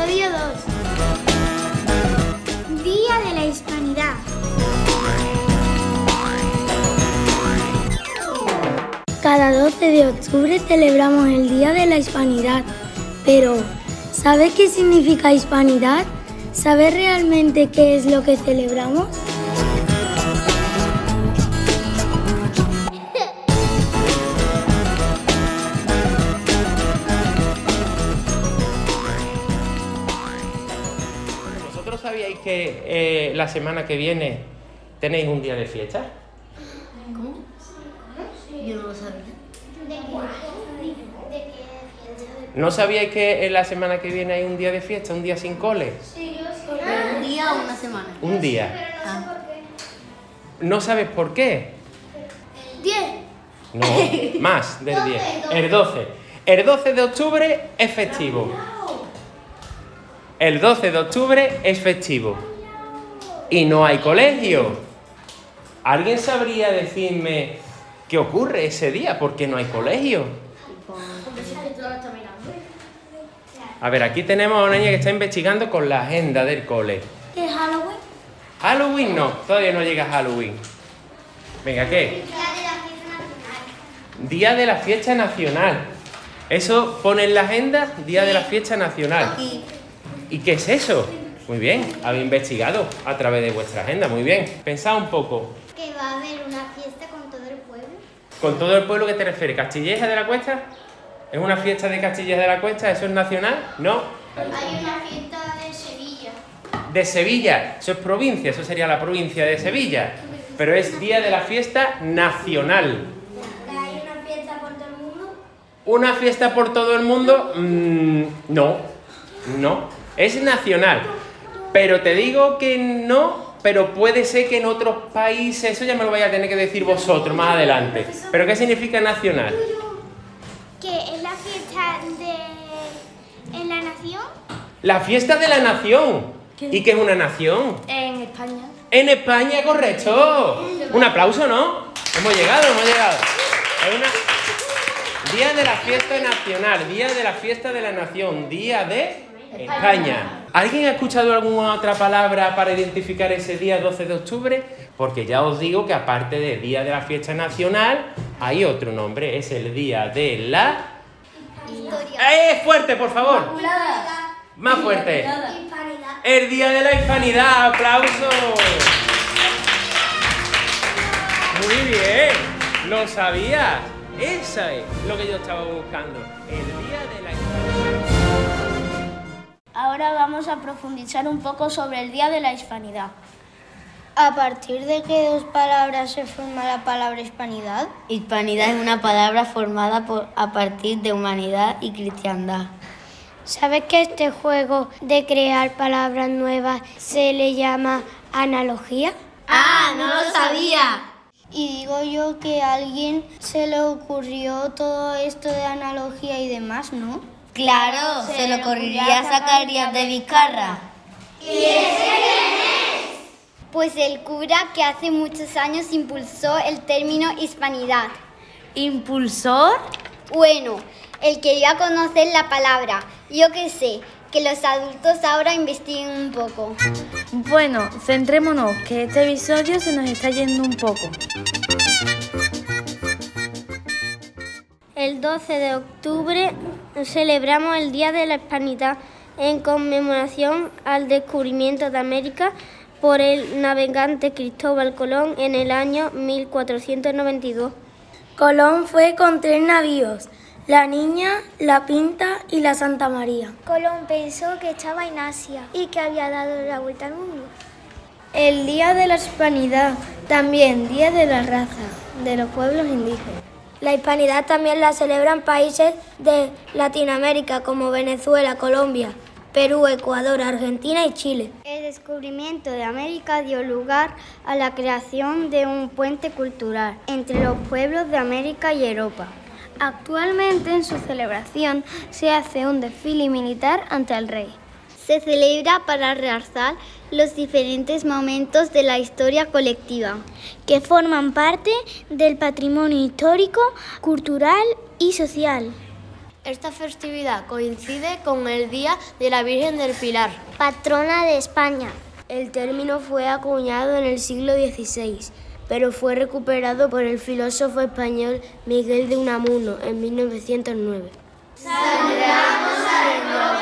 Episodio 2. Día de la Hispanidad. Cada 12 de octubre celebramos el Día de la Hispanidad. Pero, ¿sabes qué significa hispanidad? ¿Sabes realmente qué es lo que celebramos? Sabíais que eh, la semana que viene tenéis un día de fiesta? Yo no lo sabía. ¿No sabíais que en la semana que viene hay un día de fiesta, un día sin cole? ¿Pero un día o una semana? Un día. Ah. ¿No sabes por qué? 10. No, más del 10. El 12. El 12 de octubre es festivo. El 12 de octubre es festivo. Y no hay colegio. ¿Alguien sabría decirme qué ocurre ese día? ¿Por qué no hay colegio? A ver, aquí tenemos a una niña que está investigando con la agenda del cole. ¿Qué es Halloween? Halloween no, todavía no llega Halloween. Venga, ¿qué? Día de la fiesta nacional. Eso pone en la agenda, Día de la fiesta nacional. Aquí. ¿Y qué es eso? Muy bien, habéis investigado a través de vuestra agenda, muy bien. Pensad un poco. Que va a haber una fiesta con todo el pueblo. ¿Con todo el pueblo que te refieres? ¿Castilleja de la Cuesta? ¿Es una fiesta de Castilleja de la Cuesta? ¿Eso es nacional? No. Hay una fiesta de Sevilla. De Sevilla, eso es provincia, eso sería la provincia de Sevilla. Pero es Día de la Fiesta Nacional. ¿Hay una fiesta por todo el mundo? ¿Una fiesta por todo el mundo? Mm, no, no. Es nacional. Pero te digo que no, pero puede ser que en otros países, eso ya me lo vais a tener que decir vosotros más adelante. ¿Pero qué significa nacional? Que es la fiesta de... en la nación. La fiesta de la nación. ¿Y qué es una nación? En España. En España, correcto. Un aplauso, ¿no? Hemos llegado, hemos llegado. Es una... Día de la fiesta nacional, día de la fiesta de la nación, día de España. ¿Alguien ha escuchado alguna otra palabra para identificar ese día 12 de octubre? Porque ya os digo que aparte del día de la fiesta nacional, hay otro nombre, es el día de la... Historia. ¡Eh, fuerte, por favor! Más fuerte. Hispanidad. El Día de la Hispanidad, aplausos. Muy bien, lo sabías. Esa es lo que yo estaba buscando. El Día de la Hispanidad. Ahora vamos a profundizar un poco sobre el Día de la Hispanidad. ¿A partir de qué dos palabras se forma la palabra hispanidad? Hispanidad es una palabra formada por, a partir de humanidad y cristiandad. ¿Sabes que este juego de crear palabras nuevas se le llama analogía? ¡Ah, no lo sabía! Y digo yo que a alguien se le ocurrió todo esto de analogía y demás, ¿no? Claro, se, le ocurriría a Zacarías de Vizcarra. Pues el cura que hace muchos años impulsó el término hispanidad. ¿Impulsor? Bueno, el que dio a conocer la palabra. Yo qué sé, que los adultos ahora investiguen un poco. Bueno, centrémonos, que este episodio se nos está yendo un poco. El 12 de octubre celebramos el Día de la Hispanidad en conmemoración al descubrimiento de América por el navegante Cristóbal Colón en el año 1492. Colón fue con tres navíos, la Niña, la Pinta y la Santa María. Colón pensó que estaba en Asia y que había dado la vuelta al mundo. El Día de la Hispanidad, también Día de la Raza, de los pueblos indígenas. La Hispanidad también la celebran países de Latinoamérica como Venezuela, Colombia, Perú, Ecuador, Argentina y Chile. El descubrimiento de América dio lugar a la creación de un puente cultural entre los pueblos de América y Europa. Actualmente en su celebración se hace un desfile militar ante el rey. Se celebra para realzar los diferentes momentos de la historia colectiva. que forman parte del patrimonio histórico, cultural y social. Esta festividad coincide con el Día de la Virgen del Pilar, patrona de España. El término fue acuñado en el siglo XVI, pero fue recuperado por el filósofo español Miguel de Unamuno en 1909. Saludamos a